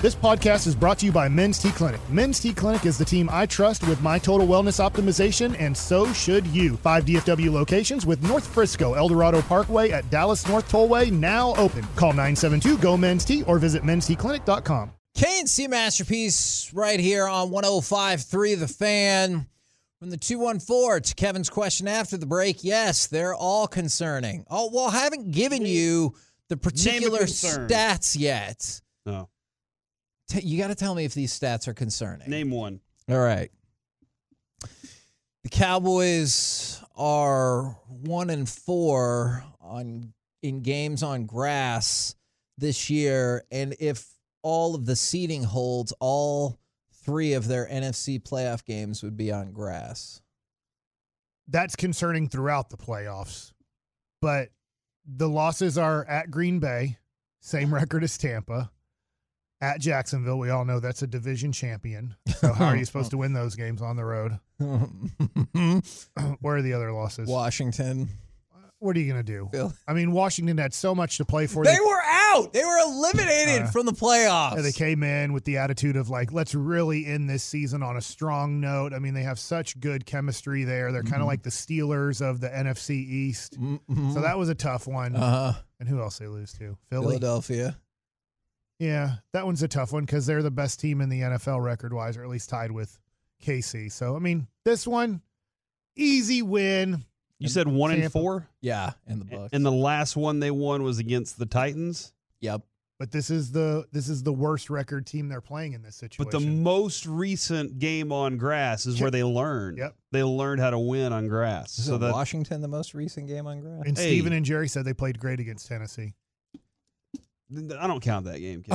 This podcast is brought to you by Men's T Clinic. Men's T Clinic is the team I trust with my total wellness optimization, and so should you. Five DFW locations with North Frisco, Eldorado Parkway at Dallas North Tollway now open. Call 972 GO Men's T or visit mensteclinic.com. KNC Masterpiece right here on 105.3 The Fan. From the 214 to Kevin's question after the break, yes, they're all concerning. Oh, well, I haven't given you the particular stats yet. No. T- you got to tell me if these stats are concerning. Name one. All right. The Cowboys are one and four on in games on grass this year, and if all of the seeding holds, all three of their NFC playoff games would be on grass. That's concerning throughout the playoffs. But the losses are at Green Bay, same record as Tampa. At Jacksonville, we all know that's a division champion. So how are you supposed to win those games on the road? Where are the other losses? Washington. What are you going to do? I mean, Washington had so much to play for. They were out. They were eliminated Uh, from the playoffs. Yeah, they came in with the attitude of like, let's really end this season on a strong note. I mean, they have such good chemistry there. They're kind of like the Steelers of the NFC East. Mhm. So that was a tough one. Uh-huh. And who else they lose to? Philly. Philadelphia. Yeah, that one's a tough one because they're the best team in the NFL record wise, or at least tied with KC. So I mean, this one, easy win. You said one and four? Yeah, in the book. And the last one they won was against the Titans. Yep. But this is the this is the worst record team they're playing in this situation. But the most recent game on grass is where they learned. Yep. They learned how to win on grass. Is so that Washington the most recent game on grass? and Hey. Steven and Jerry said they played great against Tennessee. I don't count that game.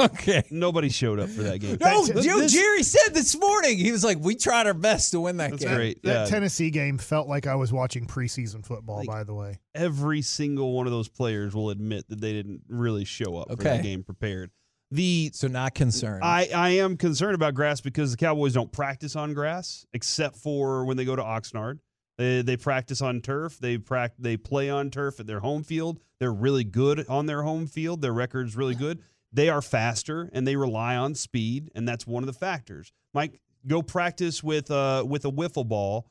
Okay. Nobody showed up for that game. No, That- Joe- this- Jerry said this morning he was like, "We tried our best to win that That's game." great. That Yeah. Tennessee game felt like I was watching preseason football. Like- by the way, Every single one of those players will admit that they didn't really show up for Okay. that game prepared. The So not concerned. I, I am concerned about grass because the Cowboys don't practice on grass except for when they go to Oxnard. They, they practice on turf. They prac- they play on turf at their home field. They're really good on their home field. Their record's really good. They are faster and they rely on speed, and that's one of the factors. Mike, go practice with uh with a wiffle ball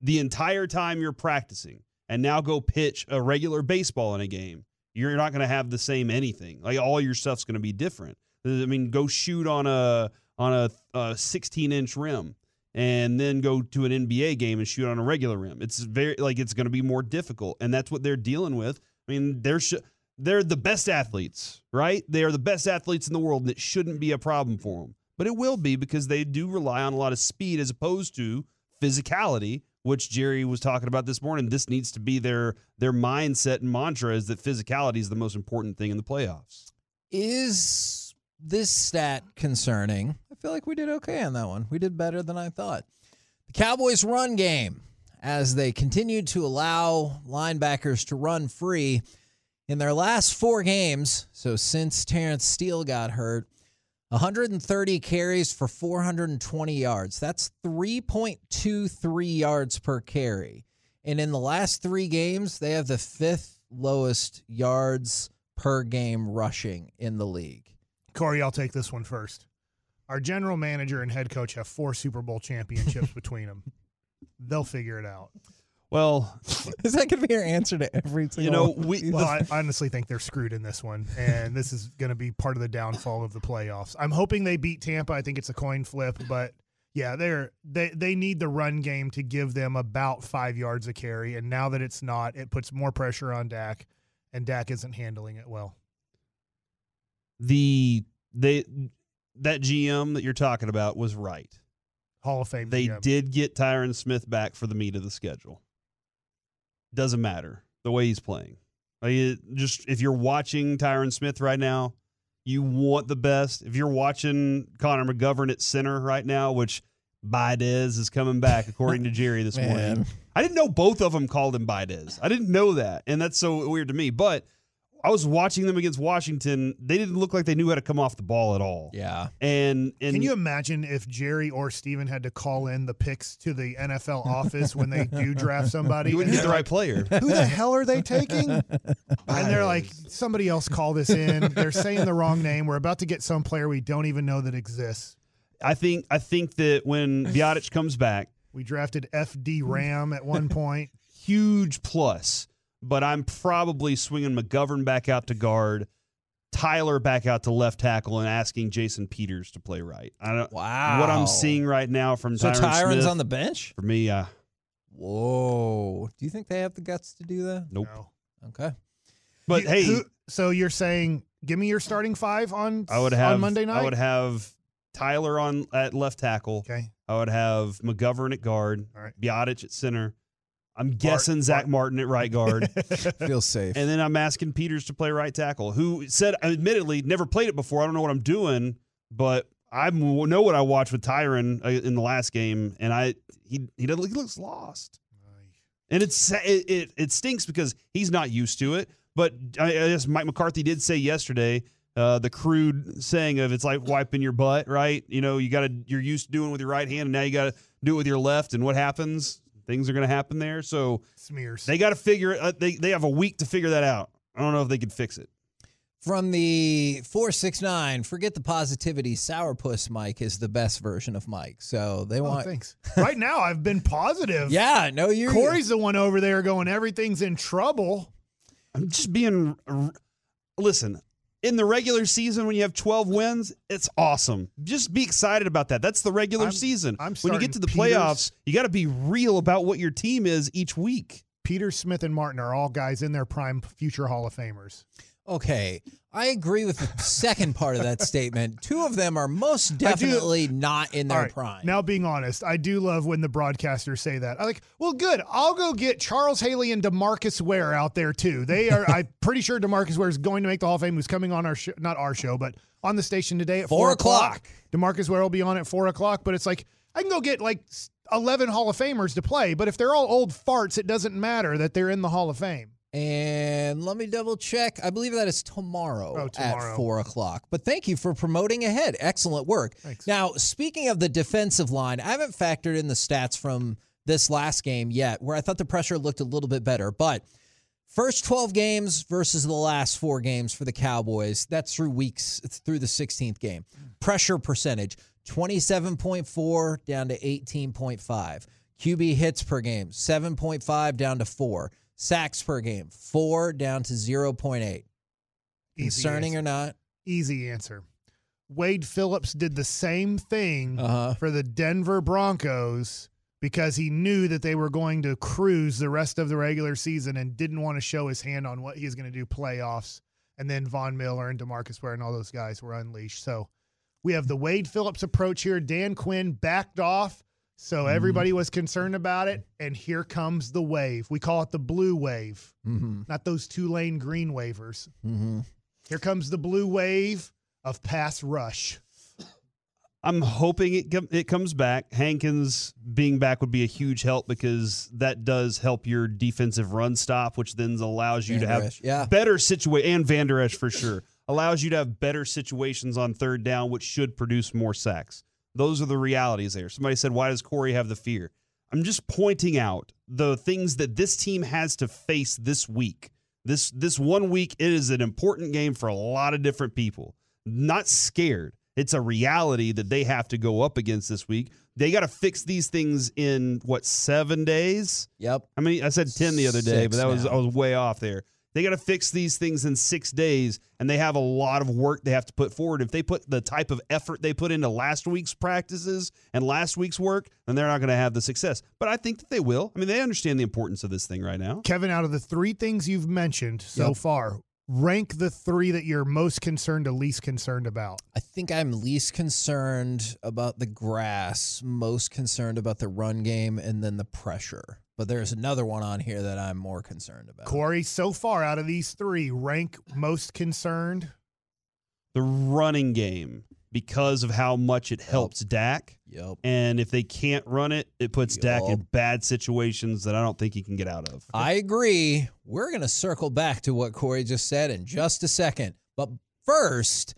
the entire time you're practicing, and now go pitch a regular baseball in a game. You're not going to have the same anything. Like all your stuff's going to be different. I mean, go shoot on a on a, a 16 inch rim, and then go to an NBA game and shoot on a regular rim. It's very like it's going to be more difficult, and that's what they're dealing with. I mean, they're sh- they're the best athletes, right? They are the best athletes in the world, and it shouldn't be a problem for them. But it will be because they do rely on a lot of speed as opposed to physicality, which Jerry was talking about this morning. This needs to be their their mindset and mantra is that physicality is the most important thing in the playoffs. Is this stat concerning? Feel like we did okay on that one. We did better than I thought. The Cowboys' run game, as they continued to allow linebackers to run free in their last four games, so since Terence Steele got hurt, 130 carries for 420 yards. That's 3.23 yards per carry. And in the last three games, they have the fifth lowest yards per game rushing in the league. Corey, I'll take this one first. Our general manager and head coach have four Super Bowl championships between them. They'll figure it out. Well, Is that going to be your answer to every single you know, we? Well, I honestly think they're screwed in this one, and this is going to be part of the downfall of the playoffs. I'm hoping they beat Tampa. I think it's a coin flip, but yeah, they're they they need the run game to give them about five yards a carry, and now that it's not, it puts more pressure on Dak, and Dak isn't handling it well. the they that GM that you're talking about was right. Hall of Fame. They GM. did get Tyron Smith back for the meat of the schedule. Doesn't matter the way he's playing. Like it, just if you're watching Tyron Smith right now, You want the best. If you're watching Connor McGovern at center right now, which Baidez is coming back, according to Jerry this morning. I didn't know both of them called him Baidez. I didn't know that. And that's so weird to me. But I was watching them against Washington. They didn't look like they knew how to come off the ball at all. Yeah. And, and Can you imagine if Jerry or Steven had to call in the picks to the NFL office when they do draft somebody? you wouldn't get the right player. Who the hell are they taking? and they're like, somebody else call this in. They're saying the wrong name. We're about to get some player we don't even know that exists. I think I think that when Biadasz comes back, We drafted FD Ram at one point. huge plus. But I'm probably swinging McGovern back out to guard, Tyler back out to left tackle, and asking Jason Peters to play right. I don't. Wow. What I'm seeing right now from So Tyron Tyron's Smith, on the bench? for me, uh, Whoa. Do you think they have the guts to do that? nope. No. Okay. But You- hey, who- so you're saying, give me your starting five on I would have on Monday night. I would have Tyler on at left tackle. okay. I would have McGovern at guard. All right. Biadasz at center. I'm guessing Zack Martin at right guard. Feels safe. And then I'm asking Peters to play right tackle, who said, admittedly, never played it before. I don't know what I'm doing, but I know what I watched with Tyron uh, in the last game, and I he he, doesn't, he looks lost, and it's it, it it stinks because he's not used to it. But I, I guess Mike McCarthy did say yesterday. Uh, the crude saying of it's like wiping your butt, right? You know, you got to you're used to doing it with your right hand, and now you got to do it with your left. And what happens? Things are going to happen there. So Smears. they got to figure. Uh, they they have a week to figure that out. I don't know if they could fix it. From the 469, forget the positivity. Sourpuss Mike is the best version of Mike. So they oh, want. thanks. right now, I've been positive. yeah, no, you're. Corey's the one over there going, everything's in trouble. I'm just being. Listen, in the regular season, when you have 12 wins, it's awesome. Just be excited about that. That's the regular I'm- season. I'm when you get to the starting playoffs, you got to be real about what your team is each week. Peter Smith and Martin are all guys in their prime future Hall of Famers. Okay. I agree with the second part of that statement. Two of them are most definitely not in their right, prime. Now, being honest, I do love when the broadcasters say that. I'm like, well, good. I'll go get Charles Haley and Demarcus Ware out there too. They are. I'm pretty sure Demarcus Ware is going to make the Hall of Fame. Who's coming on our show? Not our show, but on the station today at Four four, o'clock. Demarcus Ware will be on at four o'clock. But it's like I can go get like 11 Hall of Famers to play. But if they're all old farts, it doesn't matter that they're in the Hall of Fame. And let me double check. I believe that is tomorrow, Oh, tomorrow. at four o'clock. But thank you for promoting ahead. Excellent work. Thanks. Now, speaking of the defensive line, I haven't factored in the stats from this last game yet, where I thought the pressure looked a little bit better. But first 12 games versus the last four games for the Cowboys, that's through weeks, through the 16th game. Pressure percentage 27.4 down to 18.5. QB hits per game 7.5 down to 4. Sacks per game 4 down to 0.8. Easy Concerning answer. or not? Easy answer. Wade Phillips did the same thing Uh-huh. for the Denver Broncos because he knew that they were going to cruise the rest of the regular season and didn't want to show his hand on what he's going to do playoffs. And then Von Miller and Demarcus Ware and all those guys were unleashed. So we have the Wade Phillips approach here. Dan Quinn backed off. So everybody was concerned about it. And here comes the wave. We call it the blue wave, Mm-hmm. not those Tulane green wavers. Mm-hmm. Here comes the blue wave of pass rush. I'm hoping it com- it comes back. Hankins being back would be a huge help because that does help your defensive run stop, which then allows you to Van Der have Esch, yeah. better situation and Van Der Esch for sure allows you to have better situations on third down, which should produce more sacks. Those are the realities there. Somebody said, "Why does Corey have the fear?" I'm just pointing out the things that this team has to face this week. This this one week it is an important game for a lot of different people. Not scared. It's a reality that they have to go up against this week. They got to fix these things in what seven days? Yep. I mean, I said ten the other day, Six but that was now. I was way off there. They got to fix these things in six days, and they have a lot of work they have to put forward. If they put the type of effort they put into last week's practices and last week's work, then they're not going to have the success. But I think that they will. I mean, they understand the importance of this thing right now. Kevin, out of the three things you've mentioned so Yep. far, rank the three that you're most concerned to least concerned about. I think I'm least concerned about the grass, most concerned about the run game, and then the pressure. But there's another one on here that I'm more concerned about. Corey, so far out of these three, rank most concerned. the running game because of how much it helps Dak. Yep. And if they can't run it, it puts Dak in bad situations that I don't think he can get out of. I agree. We're going to circle back to what Corey just said in just a second. But first,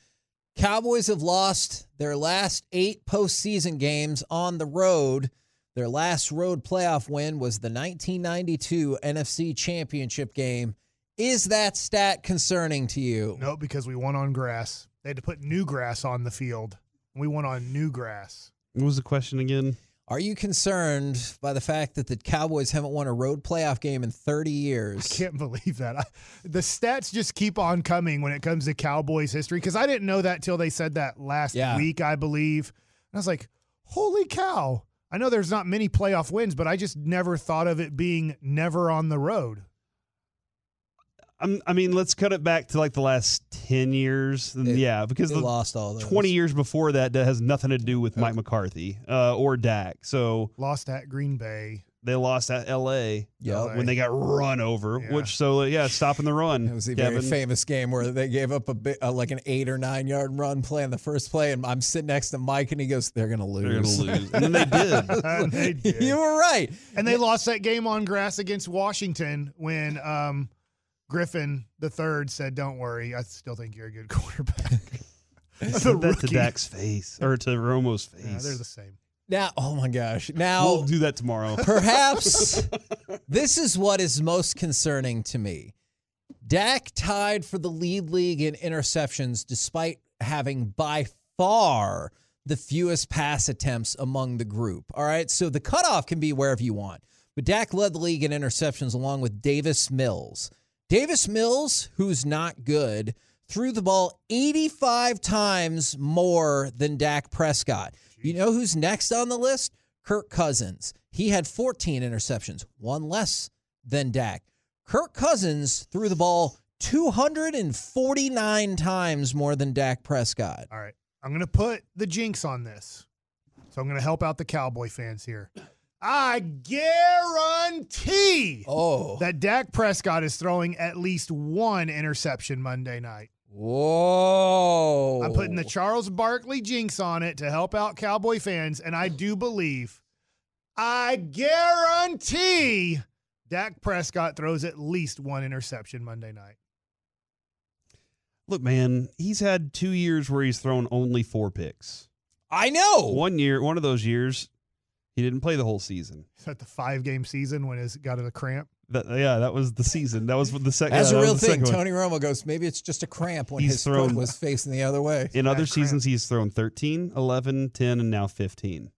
Cowboys have lost their last eight postseason games on the road. Their last road playoff win was the 1992 NFC Championship game. Is that stat concerning to you? No, because we won on grass. They had to put new grass on the field. We won on new grass. What was the question again? Are you concerned by the fact that the Cowboys haven't won a road playoff game in 30 years? I can't believe that. I, the stats just keep on coming when it comes to Cowboys history because I didn't know that till they said that last Yeah. week, I believe. And I was like, holy cow. I know there's not many playoff wins, but I just never thought of it being never on the road. I'm, I mean, let's cut it back to like the last 10 years. And They- yeah, because the lost all those. 20 years before that, that has nothing to do with Mike McCarthy uh, or Dak. So Lost at Green Bay. They lost at L.A. Yep. when they got run over, Yeah. which, so uh, yeah, stopping the run. It was a Kevin. very famous game where they gave up a bit, uh, like an eight or nine yard run play on the first play, and I'm sitting next to Mike, and he goes, "They're gonna lose. They're going lose." to lose. And then they did. They did. you were right. And they lost that game on grass against Washington when um, Griffin the third said, "Don't worry, I still think you're a good quarterback." the Said that to rookie. Dak's face or to Romo's face. Yeah, they're the same. Now, oh my gosh! Now, we'll do that tomorrow. perhaps this is what is most concerning to me. Dak tied for the lead league in interceptions, despite having by far the fewest pass attempts among the group. All right, so the cutoff can be wherever you want, but Dak led the league in interceptions along with Davis Mills. Davis Mills, who's not good, threw the ball 85 times more than Dak Prescott. You know who's next on the list? Kirk Cousins. He had 14 interceptions, one less than Dak. Kirk Cousins threw the ball 249 times more than Dak Prescott. All right. I'm going to put the jinx on this. So I'm going to help out the Cowboy fans here. I guarantee Oh. that Dak Prescott is throwing at least one interception Monday night. Whoa. I'm putting the Charles Barkley jinx on it to help out Cowboy fans, and I do believe, I guarantee Dak Prescott throws at least one interception Monday night. Look, man, he's had two years where he's thrown only four picks. I know. One year, one of those years, he didn't play the whole season. Is that the five game season when he's got a cramp? That, yeah, that was the season. That was the second. That's yeah, a uh, that real thing. Tony Romo goes, maybe it's just a cramp when He's his thrown- foot was facing the other way. In other seasons, he's thrown 13, 11, 10, and now 15.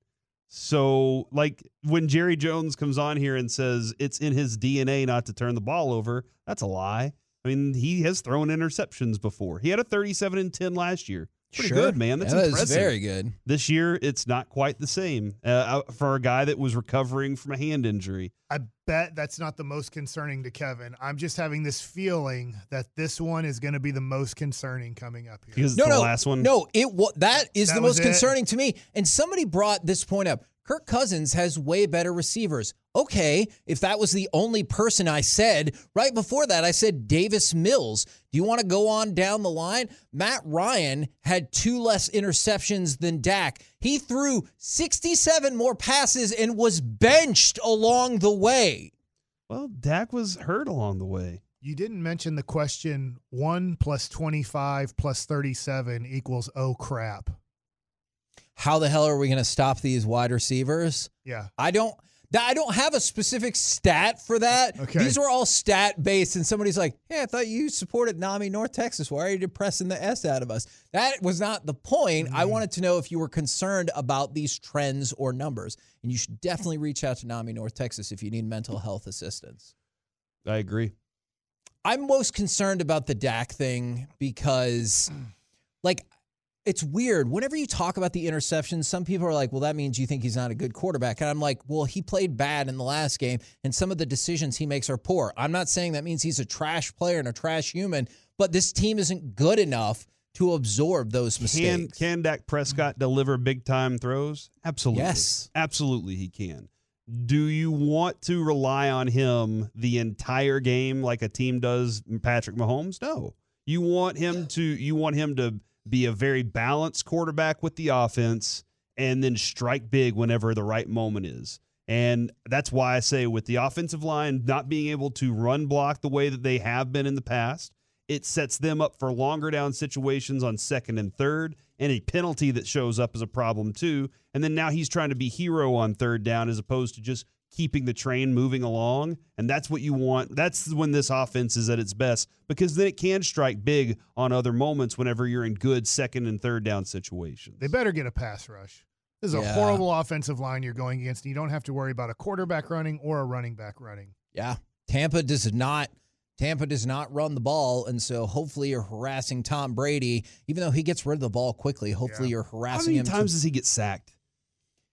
So, like when Jerry Jones comes on here and says it's in his DNA not to turn the ball over, that's a lie. I mean, he has thrown interceptions before. He had a 37 and 10 last year. Pretty good, man. That's Yeah, that is impressive. very good. This year, it's not quite the same uh, for a guy that was recovering from a hand injury. I bet that's not the most concerning to Kevin. I'm just having this feeling that this one is going to be the most concerning coming up here. Because it's No, the no, last one. No, it wa- that is That the most it? concerning to me. And somebody brought this point up. Kirk Cousins has way better receivers. Okay, if that was the only person I said right before that, I said Davis Mills. Do you want to go on down the line? Matt Ryan had two less interceptions than Dak. He threw 67 more passes and was benched along the way. Well, Dak was hurt along the way. You didn't mention the question one plus 25 plus 37 equals oh crap. How the hell are we going to stop these wide receivers? Yeah. I don't. I don't have a specific stat for that. Okay. These were all stat based, and somebody's like, "Hey, I thought you supported NAMI North Texas. Why are you depressing the s out of us?" That was not the point. I mm. wanted to know if you were concerned about these trends or numbers, and you should definitely reach out to NAMI North Texas if you need mental health assistance. I agree. I'm most concerned about the Dak thing because, like, it's weird. Whenever you talk about the interceptions, some people are like, well, that means you think he's not a good quarterback. And I'm like, well, he played bad in the last game, and some of the decisions he makes are poor. I'm not saying that means he's a trash player and a trash human, but this team isn't good enough to absorb those Can mistakes. can Dak Prescott deliver big time throws? Absolutely. Yes. Absolutely he can. Do you want to rely on him the entire game like a team does Patrick Mahomes? No. You want him to you want him to be a very balanced quarterback with the offense, and then strike big whenever the right moment is. And that's why I say with the offensive line not being able to run block the way that they have been in the past, it sets them up for longer down situations on second and third, and a penalty that shows up as a problem too. And then now he's trying to be hero on third down as opposed to just keeping the train moving along. And that's what you want. That's when this offense is at its best because then it can strike big on other moments whenever you're in good second and third down situations. They better get a pass rush. This is Yeah. a horrible offensive line you're going against. You don't have to worry about a quarterback running or a running back running. Yeah. Tampa does not Tampa does not run the ball, and so hopefully you're harassing Tom Brady. Even though he gets rid of the ball quickly, hopefully Yeah. you're harassing. How harassing many him. to- times does he get sacked?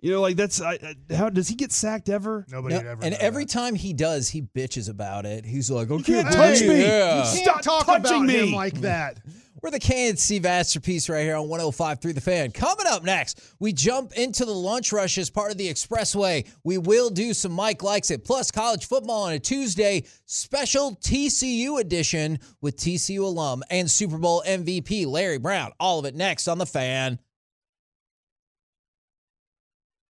You know, like that's I, I- how does he get sacked ever? Nobody No, ever. and know every that. time he does, he bitches about it. He's like, "Okay, can't touch me. Yeah. You Stop can't talk touching about him like that. We're the KNC masterpiece right here on 105 through the fan. Coming up next, we jump into the lunch rush as part of the expressway. We will do some Mike Likes It, plus college football on a Tuesday, special TCU edition with TCU alum and Super Bowl MVP Larry Brown. All of it next on the fan.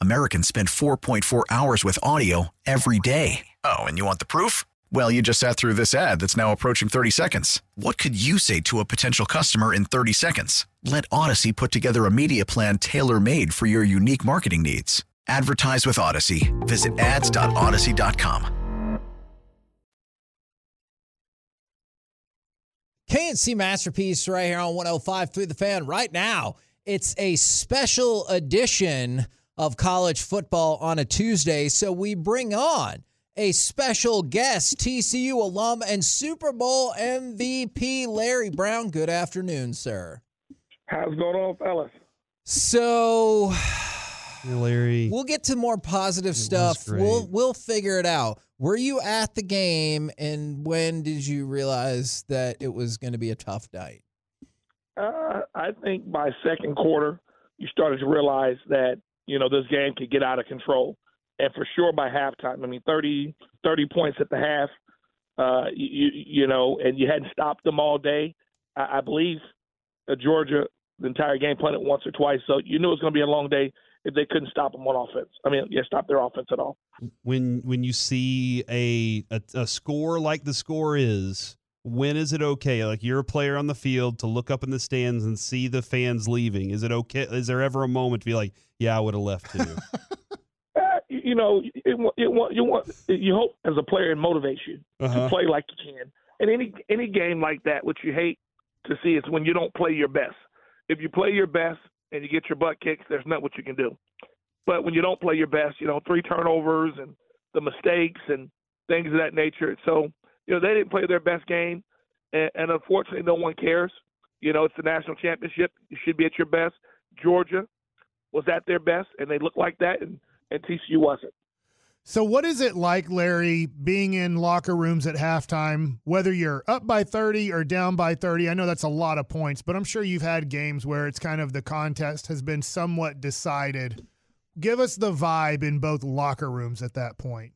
Americans spend 4.4 hours with audio every day. Oh, and you want the proof? Well, you just sat through this ad that's now approaching 30 seconds. What could you say to a potential customer in 30 seconds? Let Odyssey put together a media plan tailor made for your unique marketing needs. Advertise with Odyssey. Visit ads.odyssey.com. KNC Masterpiece right here on 105 through the fan right now. It's a special edition of college football on a Tuesday. So we bring on a special guest, TCU alum and Super Bowl MVP Larry Brown. Good afternoon, sir. How's it going on, fellas? So Hey, Larry. we'll get to more positive was stuff. We'll we'll figure it out. Were you at the game and when did you realize that it was going to be a tough night? Uh, I think by second quarter, you started to realize that you know this game could get out of control, and for sure by halftime. I mean, 30, 30 points at the half. Uh, you you know, and you hadn't stopped them all day. I, I believe Georgia the entire game played it once or twice, so you knew it was going to be a long day if they couldn't stop them on offense. I mean, yeah, stop their offense at all. when when you see a, a a score like the score is when is it okay like you're a player on the field to look up in the stands and see the fans leaving is it okay is there ever a moment to be like yeah i would have left too Uh, you you know, it, wa- it, you want you hope as a player it motivates you Uh-huh. to play like you can. And any any game like that, what you hate to see is when you don't play your best. If you play your best and you get your butt kicked, there's not what you can do. But when you don't play your best, you know, three turnovers and the mistakes and things of that nature. So, you know, they didn't play their best game, and, and unfortunately, no one cares. You know, it's the national championship. You should be at your best. Georgia was at their best, and they looked like that, and, and TCU wasn't. So, what is it like, Larry, being in locker rooms at halftime, whether you're up by 30 or down by 30? I know that's a lot of points, but I'm sure you've had games where it's kind of the contest has been somewhat decided. Give us the vibe in both locker rooms at that point.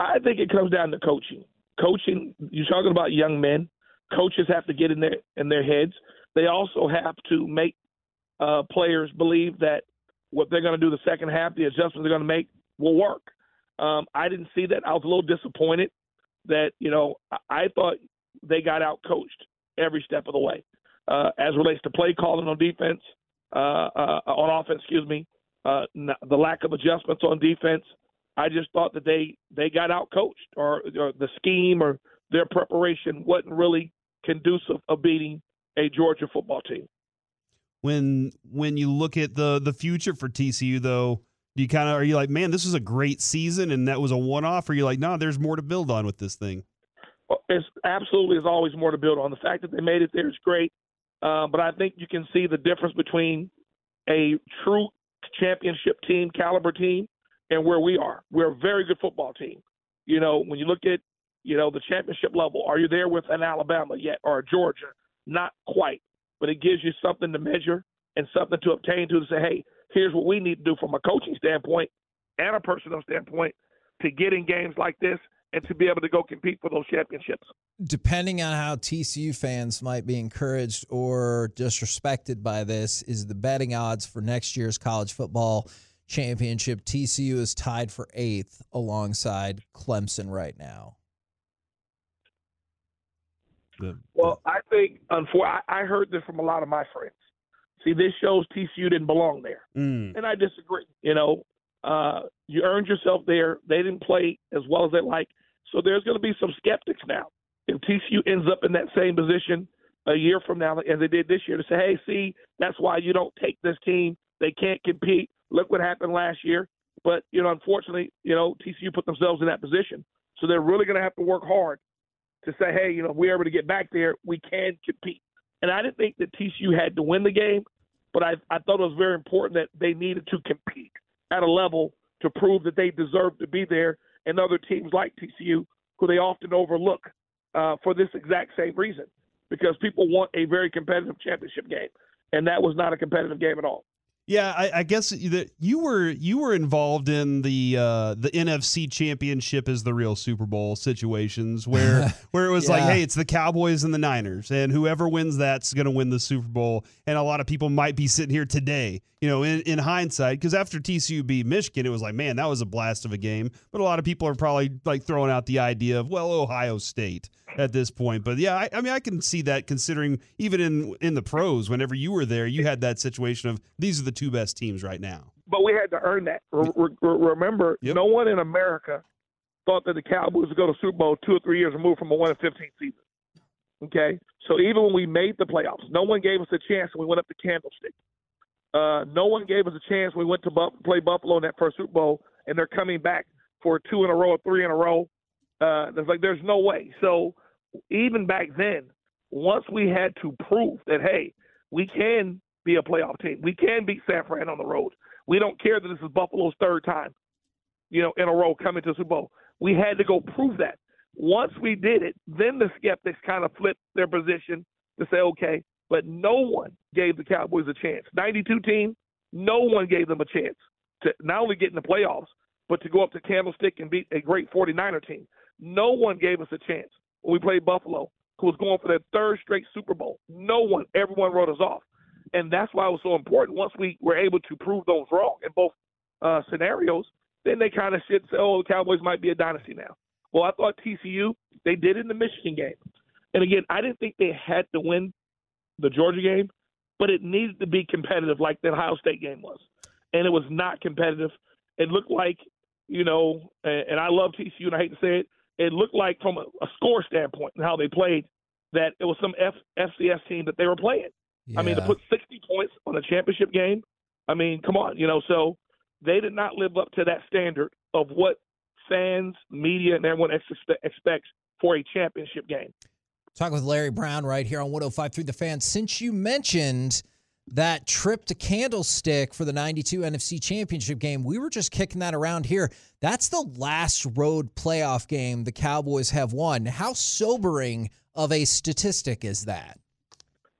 I think it comes down to coaching. Coaching, you're talking about young men. Coaches have to get in their in their heads. They also have to make uh, players believe that what they're going to do the second half, the adjustments they're going to make, will work. Um, I didn't see that. I was a little disappointed that you know I thought they got out coached every step of the way uh, as relates to play calling on defense, uh, uh, on offense. Excuse me, uh, the lack of adjustments on defense. I just thought that they they got out coached, or, or the scheme or their preparation wasn't really conducive of beating a Georgia football team. When when you look at the the future for TCU, though, do you kind of are you like, man, this was a great season and that was a one off? Or are you like, no, there's more to build on with this thing? It's absolutely is always more to build on. The fact that they made it there is great, uh, but I think you can see the difference between a true championship team, caliber team, and where we are. We're a very good football team. You know, when you look at you know the championship level, are you there with an Alabama yet or Georgia? Not quite, but it gives you something to measure and something to obtain to, to say, hey, here's what we need to do from a coaching standpoint and a personal standpoint to get in games like this and to be able to go compete for those championships. Depending on how TCU fans might be encouraged or disrespected by this, is the betting odds for next year's college football championship. TCU is tied for eighth alongside Clemson right now. Well, I think, unfortunately, I heard this from a lot of my friends. See, this shows TCU didn't belong there, mm. and I disagree. You know, uh, you earned yourself there. They didn't play as well as they like, so there's going to be some skeptics now. If TCU ends up in that same position a year from now, as they did this year, to say, "Hey, see, that's why you don't take this team. They can't compete. Look what happened last year." But you know, unfortunately, you know, TCU put themselves in that position, so they're really going to have to work hard to say, "Hey, you know, if we're able to get back there, we can compete." And I didn't think that TCU had to win the game but I, I thought it was very important that they needed to compete at a level to prove that they deserve to be there, and other teams like TCU, who they often overlook uh, for this exact same reason, because people want a very competitive championship game, and that was not a competitive game at all. Yeah, I, I guess that you were you were involved in the uh, the NFC Championship is the real Super Bowl situations where where it was yeah. like, hey, it's the Cowboys and the Niners, and whoever wins that's going to win the Super Bowl. And a lot of people might be sitting here today, you know, in, in hindsight, because after TCU beat Michigan, it was like, man, that was a blast of a game. But a lot of people are probably like throwing out the idea of, well, Ohio State at this point. But yeah, I, I, mean, I can see that considering even in in the pros, whenever you were there, you had that situation of these are the two best teams right now. But we had to earn that. Re- re- remember, yep. no one in America thought that the Cowboys would go to Super Bowl two or three years removed from a one and fifteen season. Okay, so even when we made the playoffs, no one gave us a chance we went up to Candlestick. Uh, no one gave us a chance we went to Buff- play Buffalo in that first Super Bowl, and they're coming back for two in a row or three in a row. Uh, there's like there's no way. So even back then, once we had to prove that, hey, we can be a playoff team, we can beat San Fran on the road. We don't care that this is Buffalo's third time, you know, in a row coming to Super Bowl. We had to go prove that. Once we did it, then the skeptics kind of flipped their position to say, okay, but no one gave the Cowboys a chance. 92 team, no one gave them a chance to not only get in the playoffs, but to go up to Candlestick and beat a great 49er team. No one gave us a chance when we played Buffalo, who was going for their third straight Super Bowl. No one, everyone wrote us off. And that's why it was so important. Once we were able to prove those wrong in both uh, scenarios, then they kind of say, oh, the Cowboys might be a dynasty now. Well, I thought TCU, they did in the Michigan game. And again, I didn't think they had to win the Georgia game, but it needed to be competitive like the Ohio State game was. And it was not competitive. It looked like, you know, and I love TCU and I hate to say it, it looked like from a, a score standpoint and how they played that it was some F, FCS team that they were playing. Yeah. I mean, to put 60 points on a championship game, I mean, come on, you know, so they did not live up to that standard of what fans, media, and everyone ex- expects for a championship game. Talk with Larry Brown right here on 105 through the fan. Since you mentioned that trip to Candlestick for the 92 NFC Championship game, we were just kicking that around here. That's the last road playoff game the Cowboys have won. How sobering of a statistic is that?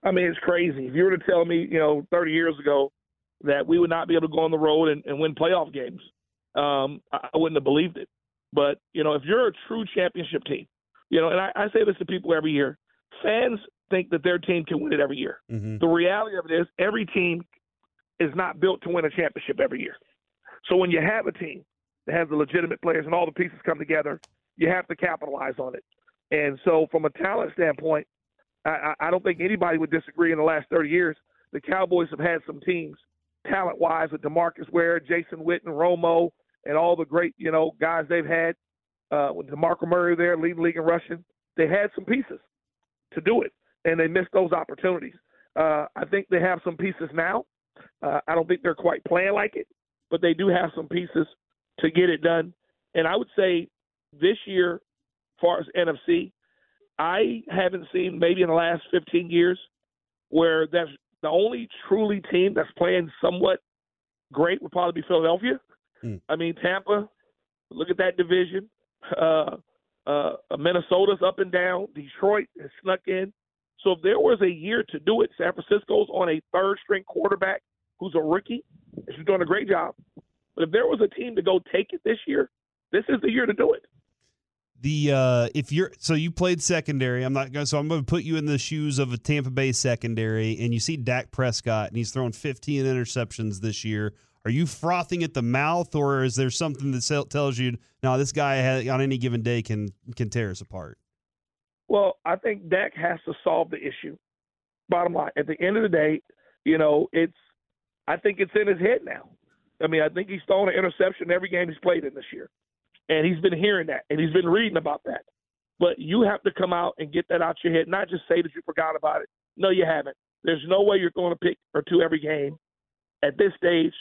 I mean, it's crazy. If you were to tell me, you know, 30 years ago that we would not be able to go on the road and, and win playoff games, um, I wouldn't have believed it. But, you know, if you're a true championship team, you know, and I, I say this to people every year fans think that their team can win it every year. Mm-hmm. The reality of it is, every team is not built to win a championship every year. So when you have a team that has the legitimate players and all the pieces come together, you have to capitalize on it. And so, from a talent standpoint, I, I don't think anybody would disagree. In the last 30 years, the Cowboys have had some teams, talent-wise, with Demarcus Ware, Jason Witten, Romo, and all the great, you know, guys they've had. Uh, with DeMarco Murray there, leading league in rushing, they had some pieces to do it, and they missed those opportunities. Uh, I think they have some pieces now. Uh, I don't think they're quite playing like it, but they do have some pieces to get it done. And I would say this year, as far as NFC, I haven't seen maybe in the last 15 years where that's the only truly team that's playing somewhat great would probably be Philadelphia. Hmm. I mean, Tampa, look at that division. Uh, uh, Minnesota's up and down. Detroit has snuck in. So if there was a year to do it, San Francisco's on a third string quarterback who's a rookie. She's doing a great job. But if there was a team to go take it this year, this is the year to do it. The uh, if you're so you played secondary, I'm not going. So I'm going to put you in the shoes of a Tampa Bay secondary, and you see Dak Prescott, and he's thrown 15 interceptions this year. Are you frothing at the mouth, or is there something that tells you, now this guy on any given day can can tear us apart? Well, I think Dak has to solve the issue. Bottom line, at the end of the day, you know, it's. I think it's in his head now. I mean, I think he's thrown an interception every game he's played in this year, and he's been hearing that, and he's been reading about that. But you have to come out and get that out your head, not just say that you forgot about it. No, you haven't. There's no way you're going to pick or two every game at this stage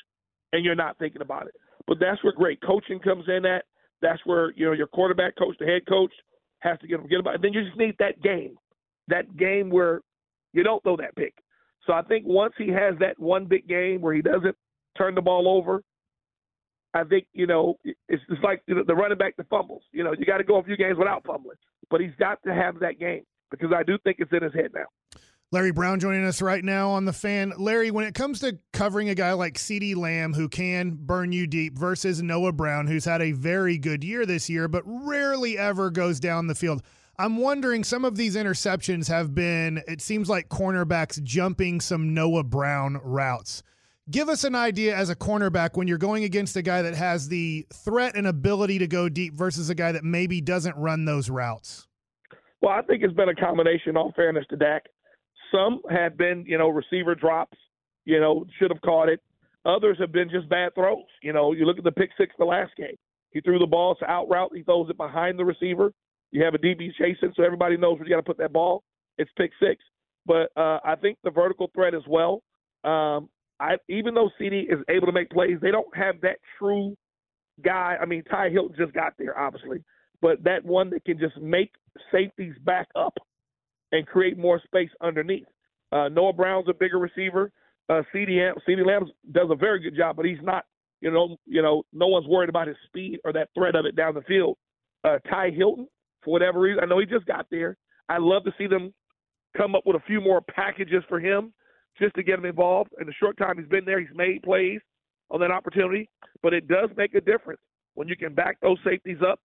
and you're not thinking about it. But that's where great coaching comes in at. That's where, you know, your quarterback coach, the head coach, has to get them get about it. Then you just need that game. That game where you don't throw that pick. So I think once he has that one big game where he doesn't turn the ball over, I think, you know, it's just like the running back that fumbles. You know, you got to go a few games without fumbling. But he's got to have that game because I do think it's in his head now. Larry Brown joining us right now on the fan. Larry, when it comes to covering a guy like CeeDee Lamb who can burn you deep versus Noah Brown, who's had a very good year this year, but rarely ever goes down the field. I'm wondering some of these interceptions have been, it seems like cornerbacks jumping some Noah Brown routes. Give us an idea as a cornerback when you're going against a guy that has the threat and ability to go deep versus a guy that maybe doesn't run those routes. Well, I think it's been a combination, all fairness to Dak. Some have been, you know, receiver drops, you know, should have caught it. Others have been just bad throws. You know, you look at the pick six the last game. He threw the ball out route. He throws it behind the receiver. You have a DB chasing, so everybody knows where you got to put that ball. It's pick six. But uh, I think the vertical threat as well. Um, I even though CeeDee is able to make plays, they don't have that true guy. I mean, Ty Hilton just got there, obviously, but that one that can just make safeties back up and create more space underneath. Uh, Noah Brown's a bigger receiver. Uh, CeeDee CeeDee Lamb does a very good job, but he's not. You know, you know, no one's worried about his speed or that threat of it down the field. Uh, Ty Hilton, for whatever reason, I know he just got there. I'd love to see them come up with a few more packages for him just to get him involved. In the short time he's been there, he's made plays on that opportunity. But it does make a difference when you can back those safeties up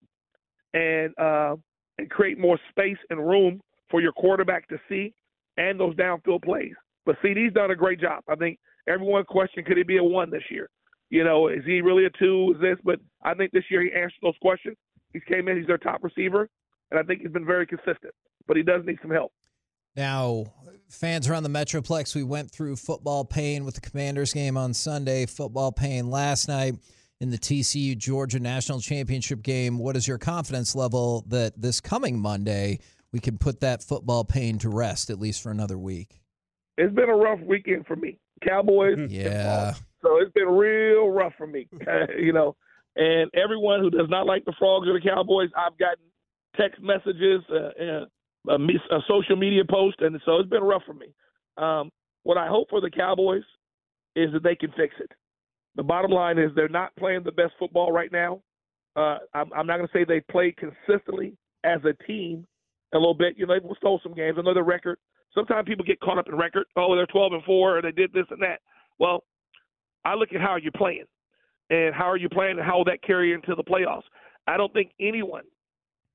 and uh, and create more space and room for your quarterback to see and those downfield plays. But CeeDee's done a great job. I think everyone questioned could he be a one this year? You know, is he really a two? Is this? But I think this year he answered those questions. He came in, he's their top receiver, and I think he's been very consistent. But he does need some help. Now, fans around the Metroplex, we went through football pain with the Commanders game on Sunday, football pain last night in the TCU Georgia National Championship game. What is your confidence level that this coming Monday we can put that football pain to rest at least for another week. It's been a rough weekend for me. Cowboys. Yeah. So it's been real rough for me, you know. And everyone who does not like the Frogs or the Cowboys, I've gotten text messages, uh, uh, a, a social media post, and so it's been rough for me. Um, what I hope for the Cowboys is that they can fix it. The bottom line is they're not playing the best football right now. Uh, I'm, I'm not going to say they played consistently as a team a little bit. You know, they stole some games. I know their record. Sometimes people get caught up in record. Oh, they're 12 and four, or they did this and that. Well, I look at how you're playing, and how are you playing, and how will that carry into the playoffs. I don't think anyone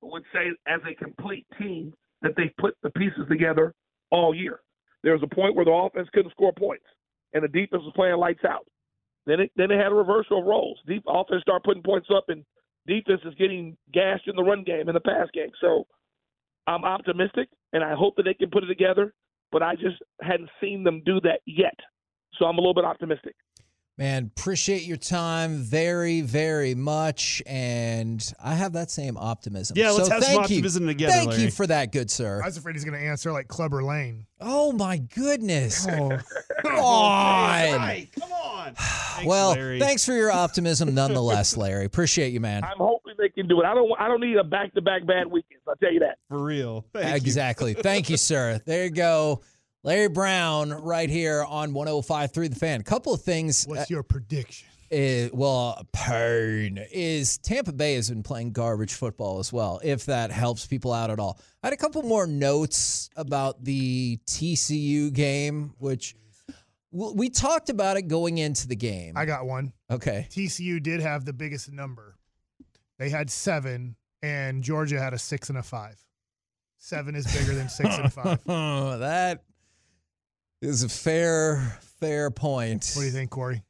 would say, as a complete team, that they put the pieces together all year. There was a point where the offense couldn't score points, and the defense was playing lights out. Then it then they had a reversal of roles. Deep offense start putting points up, and defense is getting gashed in the run game and the pass game. So I'm optimistic, and I hope that they can put it together. But I just hadn't seen them do that yet, so I'm a little bit optimistic. Man, appreciate your time very, very much, and I have that same optimism. Yeah, let's so have some thank you. optimism together, Thank Larry. you for that, good sir. I was afraid he's going to answer like Clubber Lang. Oh my goodness! Oh. Come oh, on. Right, come on. Thanks, well, Larry. thanks for your optimism, nonetheless, Larry. Appreciate you, man. I'm hoping they can do it. I don't. I don't need a back-to-back bad weekends. I'll tell you that. For real. Thank you. exactly. Thank you, sir. There you go. Larry Brown right here on 105.3 The Fan. couple of things. Uh, What's your prediction? is, well, pain is Tampa Bay has been playing garbage football as well, if that helps people out at all. I had a couple more notes about the TCU game, which we talked about it going into the game. I got one. okay. TCU did have the biggest number. They had seven, and Georgia had a six and a five. Seven is bigger than six and five. that is a fair, fair point. What do you think, Corey?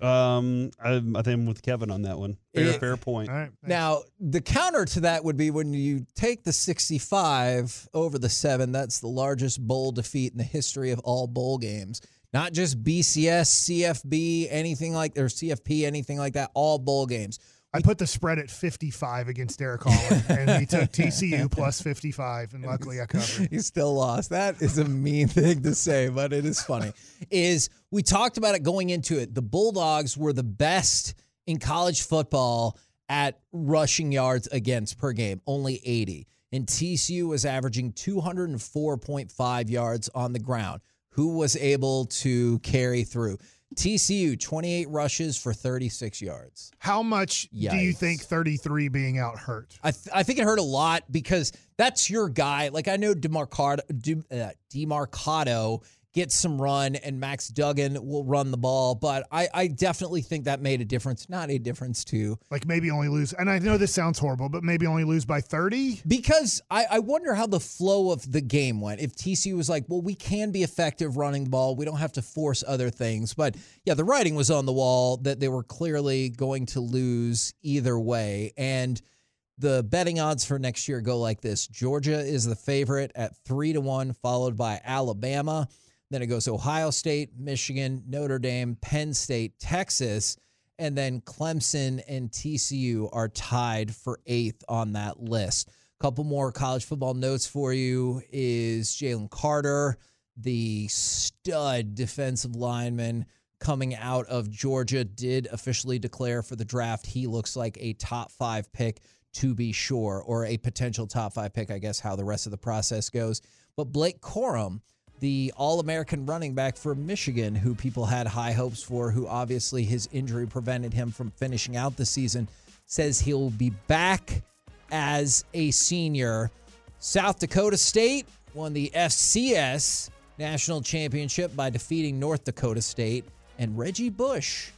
Um, I, I think I'm with Kevin on that one. Fair, It- fair point. All right. Now, the counter to that would be when you take the 65 over the 7, that's the largest bowl defeat in the history of all bowl games. Not just BCS, CFB, anything like or CFP, anything like that, all bowl games. I put the spread at 55 against Derek Holland, and he took TCU plus 55, and luckily I covered. You still lost. That is a mean thing to say, but it is funny. Is we talked about it going into it. The Bulldogs were the best in college football at rushing yards against per game, only 80. And TCU was averaging 204.5 yards on the ground. Who was able to carry through? TCU, 28 rushes for 36 yards. How much do you think 33 being out hurt? I, th- I think it hurt a lot because that's your guy. Like I know Demercado, De, uh, Demercado gets some run and Max Duggan will run the ball, but I, I definitely think that made a difference. Not a difference to Like maybe only lose, and I know this sounds horrible, but maybe only lose by 30? because I, I wonder how the flow of the game went. If TCU was like, well, we can be effective running the ball, we don't have to force other things. But yeah, the writing was on the wall that they were clearly going to lose either way. And the betting odds for next year go like this Georgia is the favorite at three to one, followed by Alabama. Then it goes Ohio State, Michigan, Notre Dame, Penn State, Texas, and then Clemson and TCU are tied for eighth on that list. A couple more college football notes for you is Jalen Carter, the stud defensive lineman coming out of Georgia, did officially declare for the draft. He looks like a top five pick to be sure, or a potential top five pick, I guess, how the rest of the process goes. But Blake Corum, the All American running back for Michigan, who people had high hopes for, who obviously his injury prevented him from finishing out the season, says he'll be back as a senior. South Dakota State won the FCS national championship by defeating North Dakota State, and Reggie Bush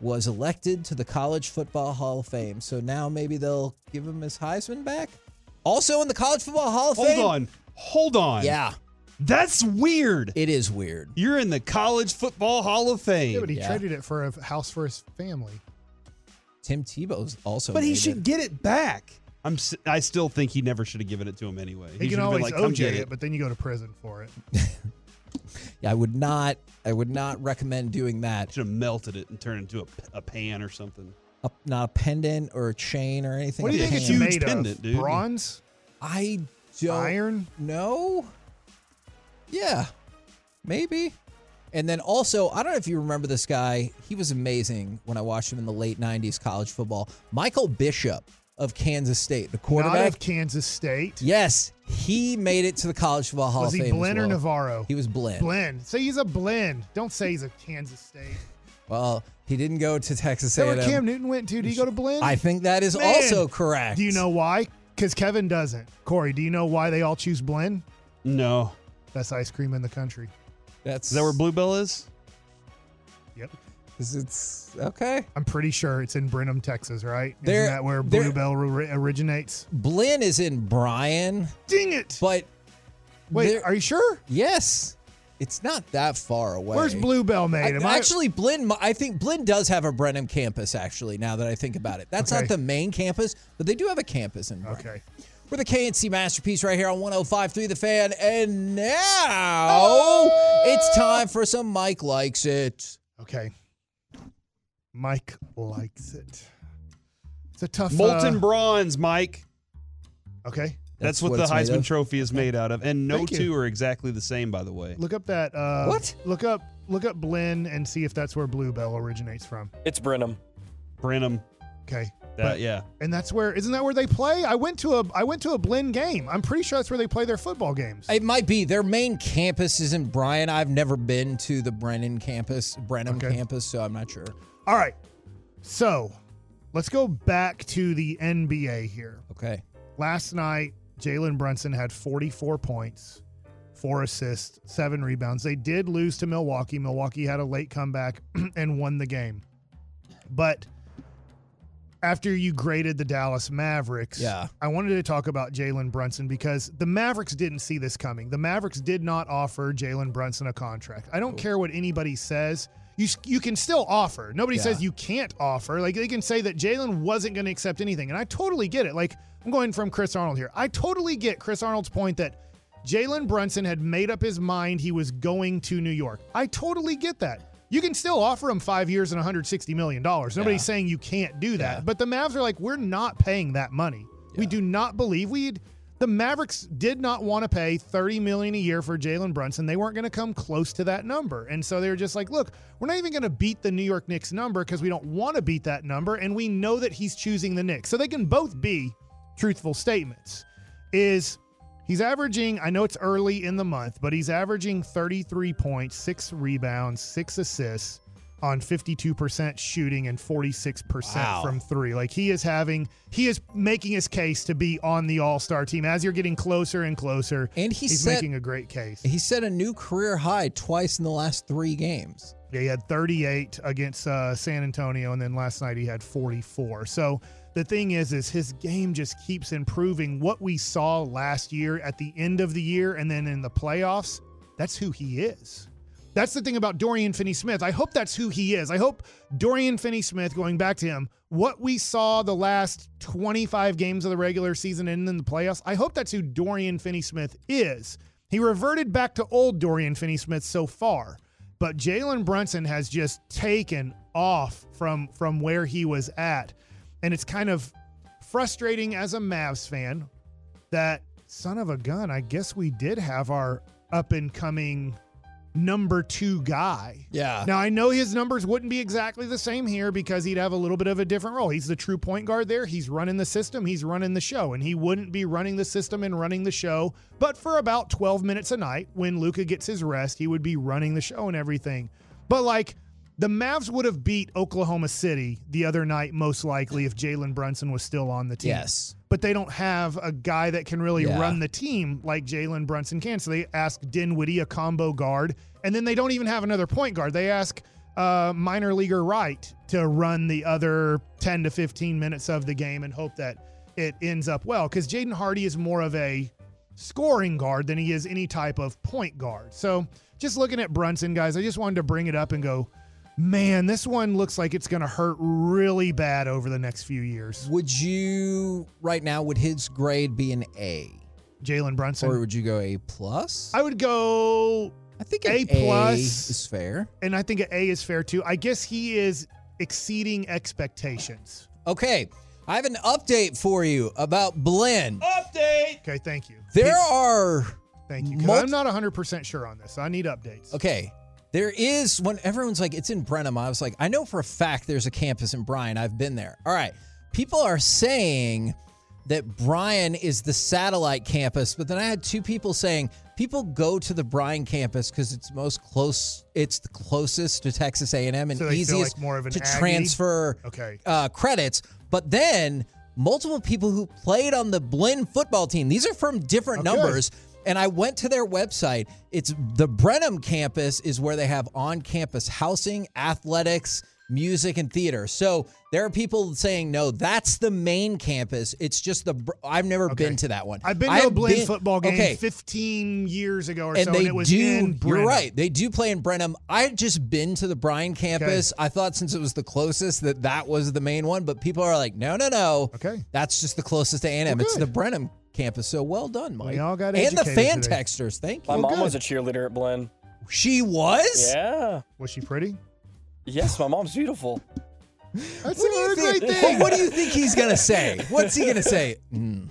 was elected to the College Football Hall of Fame. So now maybe they'll give him his Heisman back. Also in the College Football Hall of Hold Fame. on. Hold on. Yeah, That's weird. it is weird. You're in the College Football Hall of Fame. Yeah, but he Yeah. traded it for a house for his family. Tim Tebow's also. But he should it. get it back. I'm. s- I still think he never should have given it to him anyway. He, should can have been always like, "Come OJ get it, but then you go to prison for it. Yeah, I would not. I would not recommend doing that. Should have melted it and turned it into a pan or something. A, not a pendant or a chain or anything. What do you a think it's pan. huge made pendant, of? dude. Bronze? I don't Iron? know. Yeah, maybe. And then also, I don't know if you remember this guy. He was amazing when I watched him in the late '90s college football. Michael Bishop of Kansas State. The Not quarterback. of Kansas State. yes, he made it to the College Football Hall Was of he Fame. as Blinn or. Navarro? He was Blinn. Blend. Say he's a blend. Don't say he's a Kansas State. Well, he didn't go to Texas Is that where A&M. Cam Newton went to? Did he go to Blinn? I think that is Man, also correct. Do you know why? Because Kevin doesn't. Corey, do you know why they all choose Blinn? No. Best ice cream in the country. That's Is that where Bluebell is? Yep. Is it's okay. I'm pretty sure it's in Brenham, Texas, right? There- Isn't that where there- Bluebell ri- originates? Blinn is in Bryan, Dang it! but Wait, there- are you sure? yes, it's not that far away. Where's Bluebell I, made? Am I- actually, Blinn. I think Blinn does have a Brenham campus. Actually, now that I think about it, that's Okay. not the main campus, but they do have a campus in. Bryan. Okay. We're the K&C masterpiece right here on 105.3 The Fan, and now Oh! it's time for some Mike likes it. Okay. Mike likes it. It's a tough. Molten uh, bronze, Mike. okay. That's, That's what, what the Heisman? Trophy is made out of, and no Thank you. two are exactly the same, by the way. Look up that. Uh, What? Look up. Look up Blinn and see if that's where Bluebell originates from. It's Brenham. Brenham. Okay. That, But- yeah. And that's where isn't that where they play? I went to a I went to a Blinn game. I'm pretty sure that's where they play their football games. It might be their main campus is in Bryan. I've never been to the Brennan campus, Brenham Okay. campus, so I'm not sure. All right. So, let's go back to the NBA here. Okay. Last night, Jalen Brunson had 44 points, four assists, seven rebounds. They did lose to Milwaukee. Milwaukee had a late comeback and won the game. But after you graded the Dallas Mavericks, Yeah. I wanted to talk about Jalen Brunson because the Mavericks didn't see this coming. The Mavericks did not offer Jalen Brunson a contract. I don't care what anybody says. You, you can still offer. Nobody Yeah. says you can't offer. Like they can say that Jalen wasn't going to accept anything, and I totally get it. Like I'm going from Chris Arnold here. I totally get Chris Arnold's point that Jalen Brunson had made up his mind he was going to New York. I totally get that. You can still offer him five years and 160 million dollars. Nobody's Yeah. saying you can't do that. Yeah. But the Mavs are like, we're not paying that money. We do not believe we'd. The Mavericks did not want to pay 30 million a year for Jalen Brunson. They weren't going to come close to that number, and so they were just like, "Look, we're not even going to beat the New York Knicks number because we don't want to beat that number, and we know that he's choosing the Knicks." So they can both be truthful statements. Is he's averaging? I know it's early in the month, but he's averaging 33 points, six rebounds, six assists on 52% shooting and 46% Wow. from three. Like he is having, he is making his case to be on the All Star team as you're getting closer and closer. And he he's set- making a great case. He set a new career high twice in the last three games. Yeah, he had 38 against uh, San Antonio, and then last night he had 44. So the thing is, is his game just keeps improving. What we saw last year at the end of the year, and then in the playoffs, that's who he is. That's the thing about Dorian Finney-Smith. I hope that's who he is. I hope Dorian Finney-Smith, going back to him, what we saw the last 25 games of the regular season and in the playoffs, I hope that's who Dorian Finney-Smith is. He reverted back to old Dorian Finney-Smith so far, but Jalen Brunson has just taken off from from where he was at, and it's kind of frustrating as a Mavs fan that son of a gun. I guess we did have our up and coming number two guy. Yeah. Now I know his numbers wouldn't be exactly the same here because he'd have a little bit of a different role. He's the true point guard there. He's running the system, he's running the show, and he wouldn't be running the system and running the show. But for about 12 minutes a night, when Luka gets his rest, he would be running the show and everything. But like the Mavs would have beat Oklahoma City the other night, most likely, if Jalen Brunson was still on the team Yes. but they don't have a guy that can really Yeah. run the team like Jalen Brunson can. So they ask Dinwiddie, a combo guard, and then they don't even have another point guard. They ask uh, McKinley Wright to run the other 10 to 15 minutes of the game and hope that it ends up well. Because Jaden Hardy is more of a scoring guard than he is any type of point guard. So just looking at Brunson, guys, I just wanted to bring it up and go, man, this one looks like it's going to hurt really bad over the next few years. Would you right now? Would his grade be an A, Jalen Brunson. or would you go A plus? I would go, I think an A plus. is fair. and I think an A is fair too. I guess he is exceeding expectations. Okay, I have an update for you about Blinn. Update. Okay, thank you. There are Thank you. multi- I'm not 100% sure on this. So I need updates. Okay. There is when everyone's like, it's in Brenham. I was like, I know for a fact there's a campus in Bryan. I've been there. All right. people are saying that Bryan is the satellite campus, but then I had two people saying people go to the Bryan campus because it's most close. It's the closest to Texas A&M and So easiest like more of an to Aggie? transfer Okay. uh, credits. But then multiple people who played on the Blinn football team. These are from different Okay. numbers. And I went to their website. It's the Brenham campus is where they have on-campus housing, athletics, music, and theater. So there are people saying no, that's the main campus. It's just the. Br- I've never Okay. been to that one. I've been to a have Blinn been- football game Okay, 15 years ago or and so, they and it was do. You're right. They do play in Brenham. I had just been to the Bryan campus. I thought since it was the closest that that was the main one, but people are like, no, no, no. Okay. That's just the closest to A&M. Well, it's the Brenham campus. So well done, Mike. We all got and the fan today. texters. Thank you. My you. mom good. was a cheerleader at Blinn. She was. Yeah. Was she pretty? Yes, my mom's beautiful. That's What do you another great think? thing. What do you think he's gonna say? What's he gonna say? Mm,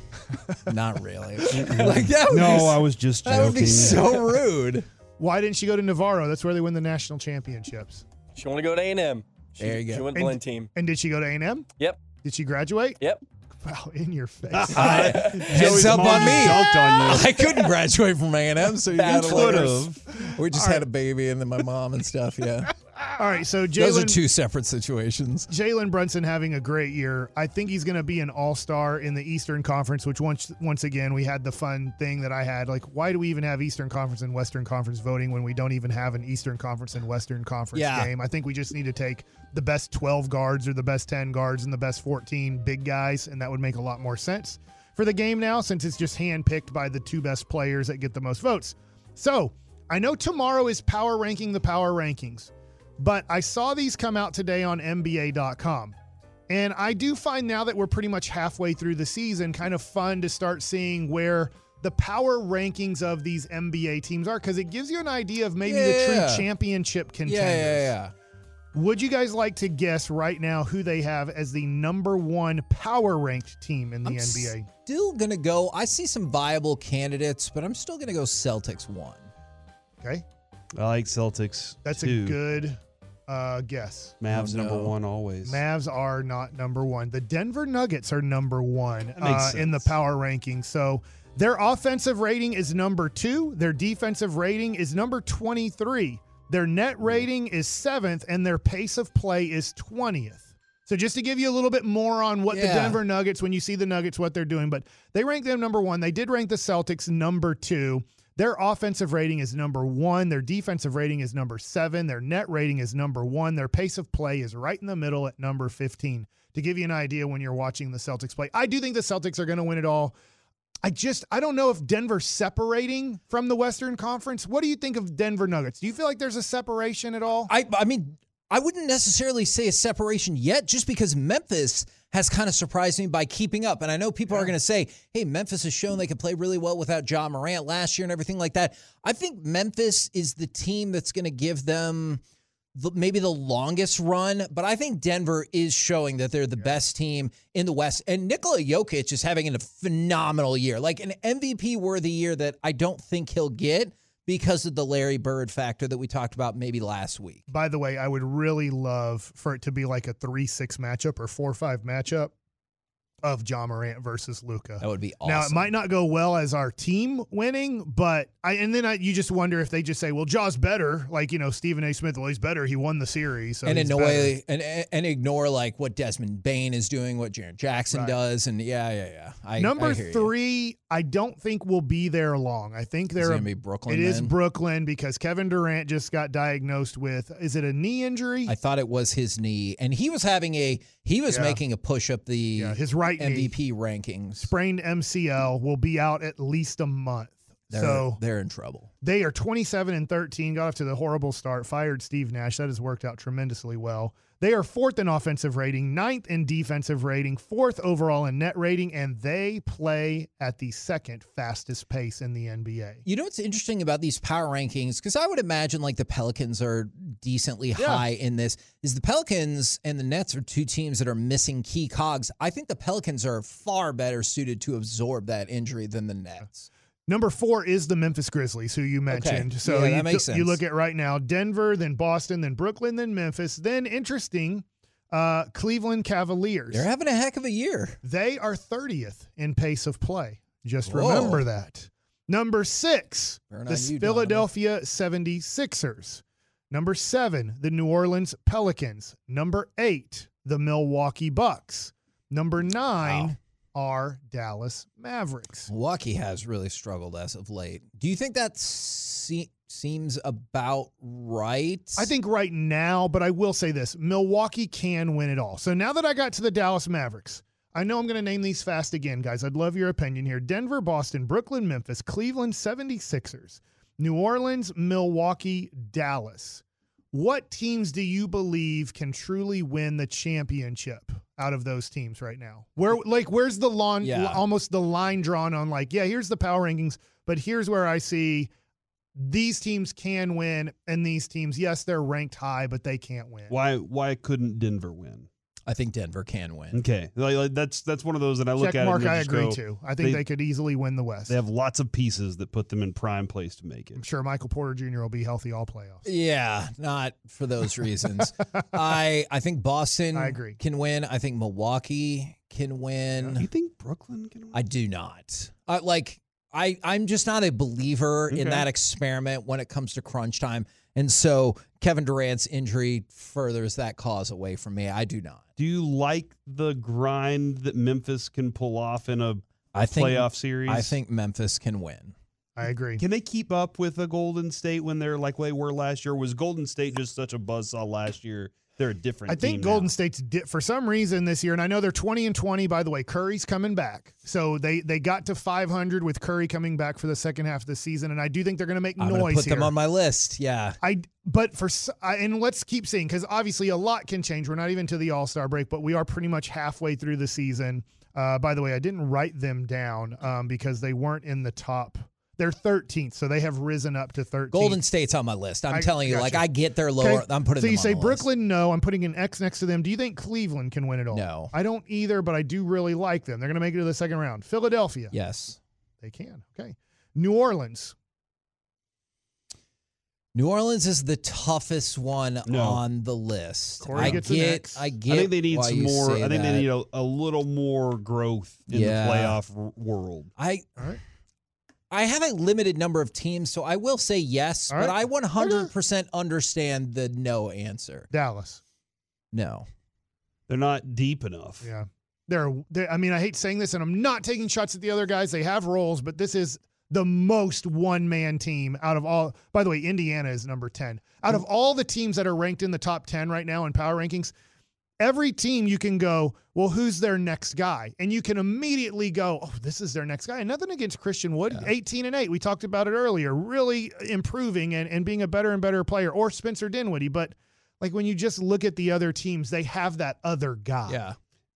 not really. like that No, be, I was just that would be so rude. Why didn't she go to Navarro? That's where they win the national championships. She want to go to A&M. There you go. She went And- Blinn team. And did she go to A&M? Yep. Did she graduate? Yep. Wow, in your face. Heads up on me. on you. I couldn't graduate from A&M, so you gotta Bachelor's. let We just had a baby and then my mom and stuff. Yeah, All right, so those are Jalen two separate situations. Jalen Brunson having a great year. I think he's going to be an all-star in the Eastern Conference, which once once again we had the fun thing that I had like why do we even have Eastern Conference and Western Conference voting when we don't even have an Eastern Conference and Western Conference Yeah. game? I think we just need to take the best 12 guards or the best 10 guards and the best 14 big guys and that would make a lot more sense for the game now since it's just handpicked by the two best players that get the most votes. So, I know tomorrow is power ranking the power rankings. But I saw these come out today on NBA.com. And I do find now that we're pretty much halfway through the season, kind of fun to start seeing where the power rankings of these NBA teams are because it gives you an idea of maybe the Yeah. true championship contenders. Yeah, yeah, yeah. Would you guys like to guess right now who they have as the number one power ranked team in the I'm NBA? Still gonna go. I see some viable candidates, but I'm still gonna go Celtics one. Okay. I like Celtics. That's too. a good uh, guess. Mavs Oh, number no. one always. Mavs are not number one. The Denver Nuggets are number one uh, in the power ranking. So their offensive rating is number two. Their defensive rating is number 23. Their net rating is seventh, and their pace of play is 20th. So just to give you a little bit more on what the Denver Nuggets, when you see the Nuggets, what they're doing, but they rank them number one. They did rank the Celtics number two. Their offensive rating is number one. Their defensive rating is number seven. Their net rating is number one. Their pace of play is right in the middle at number 15. To give you an idea when you're watching the Celtics play, I do think the Celtics are going to win it all. I just I don't know if Denver's separating from the Western Conference. What do you think of Denver Nuggets? Do you feel like there's a separation at all? I I mean, I wouldn't necessarily say a separation yet, just because Memphis has kind of surprised me by keeping up. And I know people are going to say, "Hey, Memphis has shown they can play really well without Ja Morant last year and everything like that." I think Memphis is the team that's going to give them the, maybe the longest run, but I think Denver is showing that they're the best team in the West. And Nikola Jokic is having a phenomenal year, like an MVP worthy year that I don't think he'll get because of the Larry Bird factor that we talked about maybe last week. By the way, I would really love for it to be like a 3 6 matchup or 4 5 matchup of Ja Morant versus Luka. That would be awesome. Now it might not go well as our team winning, but I and then I, you just wonder if they just say, "Well, Ja's better." Like you know, Stephen A. Smith, well, he's better. He won the series, so and in a way, and and ignore like what Desmond Bane is doing, what Jaren Jackson Right. does, and yeah, yeah, yeah. I, Number I you. I don't think we'll be there long. I think Is they're it Brooklyn. It is then? Brooklyn because Kevin Durant just got diagnosed with is it a knee injury? I thought it was his knee, and he was having a he was Yeah. making a push up the yeah, his right knee MVP rankings. sprained MCL will be out at least a month. They're, so they're in trouble. They are 27 and 13, got off to the horrible start, fired Steve Nash. That has worked out tremendously well. They are fourth in offensive rating, ninth in defensive rating, fourth overall in net rating, and they play at the second fastest pace in the NBA. You know what's interesting about these power rankings? Because I would imagine like the Pelicans are decently Yeah. high in this. Is the Pelicans and the Nets are two teams that are missing key cogs. I think the Pelicans are far better suited to absorb that injury than the Nets. Number four is the Memphis Grizzlies, who you mentioned. So Yeah, you, you look at right now Denver, then Boston, then Brooklyn, then Memphis. Then interesting, Uh, Cleveland Cavaliers. They're having a heck of a year. They are 30th in pace of play. Just Whoa. remember that. Number six, Burn the you, Philadelphia 76ers. Number seven, the New Orleans Pelicans. Number eight, the Milwaukee Bucks. Number nine are Dallas Mavericks. Milwaukee has really struggled as of late. Do you think that se- seems about right? I think right now, but I will say this Milwaukee can win it all. So now that I got to the Dallas Mavericks, I know I'm going to name these fast again, guys. I'd love your opinion here. Denver, Boston, Brooklyn, Memphis, Cleveland, 76ers, New Orleans, Milwaukee, Dallas. What teams do you believe can truly win the championship out of those teams right now? Where like where's the lawn Yeah. almost the line drawn on like, yeah, here's the power rankings, but here's where I see these teams can win and these teams, yes, they're ranked high, but they can't win. Why why couldn't Denver win? I think Denver can win. Okay, like, like, that's that's one of those that I look Check at. mark, and I agree go, too. I think they- they, could easily win the West. They have lots of pieces that put them in prime place to make it. I'm sure Michael Porter Jr. will be healthy all playoffs. Yeah, not for those reasons. I I think Boston I agree. can win. I think Milwaukee can win. You think Brooklyn can win? I do not. I like I I'm just not a believer in that experiment when it comes to crunch time. And so Kevin Durant's injury furthers that cause away from me. I do not. Do you like the grind that Memphis can pull off in a I think playoff series? I think Memphis can win. I agree. Can they keep up with a Golden State when they're like they were last year? Was Golden State just such a buzzsaw last year? They're a different. I think team Golden now. State's di- for some reason this year, and I know they're twenty and twenty. By the way, Curry's coming back, so they they got to five hundred with Curry coming back for the second half of the season, and I do think they're going to make I'm noise put here. them on my list. Yeah. I but for s- I, and let's keep seeing because obviously a lot can change. We're not even to the All Star break, but we are pretty much halfway through the season. Uh, by the way, I didn't write them down um, because they weren't in the top. They're 13th, so they have risen up to 13. Golden State's on my list. I'm I telling you, like gotcha. I get their Okay, lower. I'm putting So them you on say the list. Brooklyn? No, I'm putting an X next to them. Do you think Cleveland can win it all? No. I don't either, but I do really like them. They're going to make it to the second round. Philadelphia, Yes. they can. Okay, New Orleans. New Orleans is the toughest one No. on the list. Corey I gets an get, X. I get. I think they need some more. I think that. they need a, a little more growth in Yeah. the playoff r- world. I All right. I have a limited number of teams, so I will say yes, All but right. I 100% understand the no answer. Dallas. No. They're not deep enough. Yeah. They're, they're, I mean, I hate saying this, and I'm not taking shots at the other guys. They have roles, but this is the most one man team out of all. By the way, Indiana is number 10. Out of all the teams that are ranked in the top 10 right now in power rankings, every team you can go, well, who's their next guy? And you can immediately go, oh, this is their next guy. And nothing against Christian Wood, 18 and 8. We talked about it earlier, really improving and, and being a better and better player, or Spencer Dinwiddie. But like when you just look at the other teams, they have that other guy. Yeah.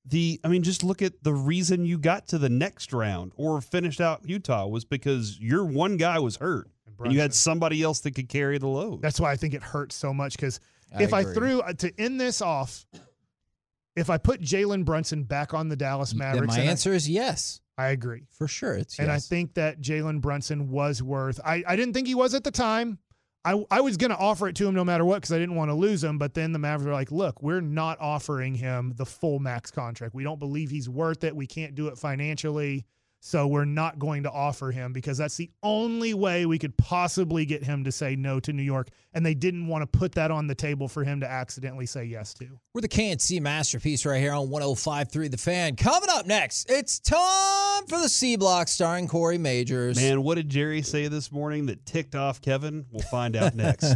The I mean, just look at the reason you got to the next round or finished out Utah was because your one guy was hurt. And you had somebody else that could carry the load. That's why I think it hurts so much because if I threw uh, to end this off, if I put Jalen Brunson back on the Dallas Then Mavericks, my and I- answer is yes. I, agree. For sure. It's And I think that Jalen Brunson was worth. I, I didn't think he was at the time. I, I was going to offer it to him no matter what because I didn't want to lose him. But then the Mavericks were like, look, we're not offering him the full max contract. We don't believe he's worth it. We can't do it financially. So we're not going to offer him because that's the only way we could possibly get him to say no to New York. And they didn't want to put that on the table for him to accidentally say yes to. We're the K&C masterpiece right here on 105.3 The Fan. Coming up next, it's time for the C Block starring Corey Majors. Man, what did Jerry say this morning that ticked off Kevin? We'll find out next.